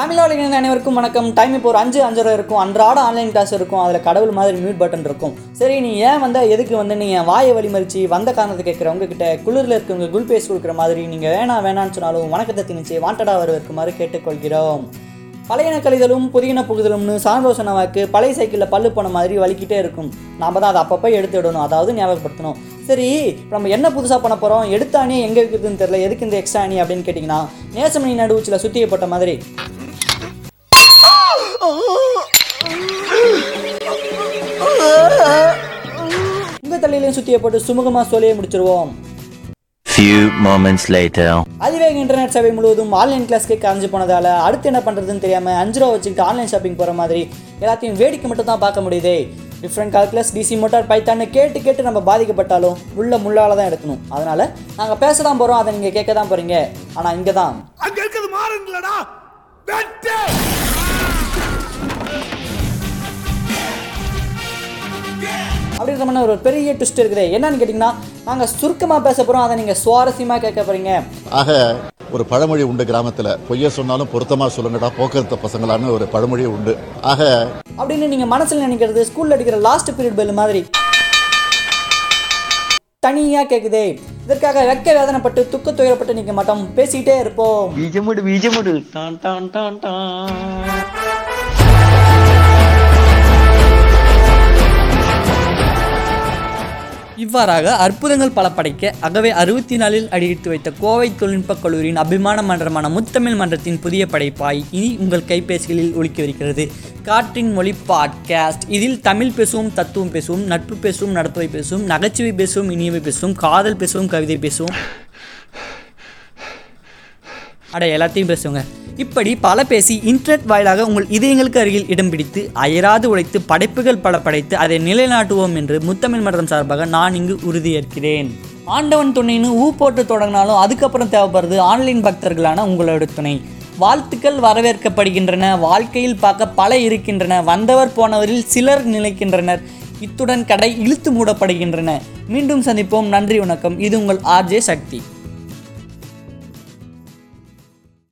தமிழோட அனைவருக்கும் வணக்கம். டைம் இப்போ ஒரு அஞ்சு அஞ்சரை இருக்கும். அன்றாட ஆன்லைன் கிளாஸ் இருக்கும். அதில் கடவுள் மாதிரி மியூட் பட்டன் இருக்கும். சரி நீ ஏன் வந்தால் எதுக்கு வந்து நீங்கள் வாயை வழிமறிச்சு வந்த காரணத்தை கேட்குறவங்க கிட்ட குளிரில் இருக்கவங்க குல் பேஸ் கொடுக்குற மாதிரி நீங்கள் வேணாம் வேணாம்னு சொன்னாலும் வணக்கத்தை திணிச்சு வாண்டடாக வரவேற்குமாறு கேட்டுக்கொள்கிறோம். பழையன கழிதலும் புதியன புகுதலும்னு சாந்தோஷன வாக்கு பழைய சைக்கிளில் பல்லு போன மாதிரி வலிக்கிட்டே இருக்கும். நாம் தான் அதை அப்பப்போ எடுத்து விடணும். அதாவது ஞாபகப்படுத்தணும். சரி நம்ம என்ன புதுசாக பண்ண போகிறோம் எடுத்த அணி எங்கே இருக்குதுன்னு தெரியல. எதுக்கு இந்த எக்ஸ்ட்ரா அணி அப்படின்னு கேட்டிங்கன்னா நேசமணி நடுவுச்சில் சுற்றியப்பட்ட போட்ட மாதிரி. தலையிலையும் சுத்திய போட்டு சுமூகமாக சொல்லியே முடிச்சிருவோம். Few moments later. அதிவேக இன்டர்நெட் சேவை முழுவதும் ஆன்லைன் கிளாஸ்க்கே கரைஞ்சு போனதால அடுத்து என்ன பண்ணுறதுன்னு தெரியாமல் அஞ்சு ரூபா வச்சுக்கிட்டு ஆன்லைன் ஷாப்பிங் போகிற மாதிரி எல்லாத்தையும் வேடிக்கை மட்டும் தான் பார்க்க முடியுதே. டிஃப்ரெண்ட் கால்குலஸ் டிசி மோட்டார் பைத்தான்னு கேட்டு கேட்டு நம்ம பாதிக்கப்பட்டாலும் உள்ள முள்ளால தான் எடுக்கணும். அதனால நாங்கள் பேச தான் போகிறோம் அதை நீங்கள் கேட்க தான் போகிறீங்க ஆனால் இங்கே தான் அப்படின்ற மாதிரி ஒரு பெரிய ட்விஸ்ட் இருக்குது. என்னன்னு கேட்டிங்கன்னா நாங்கள் சுருக்கமாக பேச போகிறோம் அதை நீங்கள் சுவாரஸ்யமாக கேட்க போகிறீங்க ஆக ஒரு பழமொழி உண்டு கிராமத்தில். பொய்ய சொன்னாலும் பொருத்தமாக சொல்லுங்கடா போக்குவரத்து பசங்களான்னு ஒரு பழமொழி உண்டு. ஆக அப்படின்னு நீங்கள் மனசில் நினைக்கிறது ஸ்கூலில் அடிக்கிற லாஸ்ட் பீரியட் பெல் மாதிரி. தனியாக கேட்குதே இதற்காக வெக்க வேதனைப்பட்டு துக்க துயரப்பட்டு நிற்க மாட்டோம். பேசிக்கிட்டே இருப்போம். பீஜமுடு பீஜமுடு டான் டான் டான் டான். இவ்வாறாக அற்புதங்கள் பல படைக்க அகவே அறுபத்தி நாலில் அடியெடுத்து வைத்த கோவை தொழில்நுட்பக் கல்லூரியின் அபிமான மன்றமான முத்தமிழ் மன்றத்தின் புதிய படைப்பாய் இனி உங்கள் கைபேசிகளில் ஒலிக்கவிருக்கிறது. காற்றின் மொழி பாட்காஸ்ட் இதில் தமிழ் பேசுவோம் தத்துவம் பேசுவோம் நட்பு பேசுவோம் நடத்துவை பேசுவோம் நகைச்சுவை பேசுவோம் இனியவை பேசுவோம் காதல் பேசுவோம் கவிதை பேசுவோம். அட எல்லாத்தையும் பேசுவோங்க இப்படி பல பேசி இன்டர்நெட் வாயிலாக உங்கள் இதயங்களுக்கு அருகில் இடம் பிடித்து அயராது உழைத்து படைப்புகள் பல படைத்து அதை நிலைநாட்டுவோம் என்று முத்தமிழ் மன்றம் சார்பாக நான் இங்கு உறுதியேற்கிறேன். ஆண்டவன் துணைன்னு ஊ போட்டு தொடங்கினாலும் அதுக்கப்புறம் தேவைப்படுறது ஆன்லைன் பக்தர்களான உங்களோட துணை. வாழ்த்துக்கள் வரவேற்கப்படுகின்றன வாழ்க்கையில் பார்க்க பல இருக்கின்றன வந்தவர் போனவரில் சிலர் நிலைக்கின்றனர் இத்துடன் கடை இழுத்து மூடப்படுகின்றன. மீண்டும் சந்திப்போம் நன்றி வணக்கம். இது உங்கள் ஆர்ஜே சக்தி.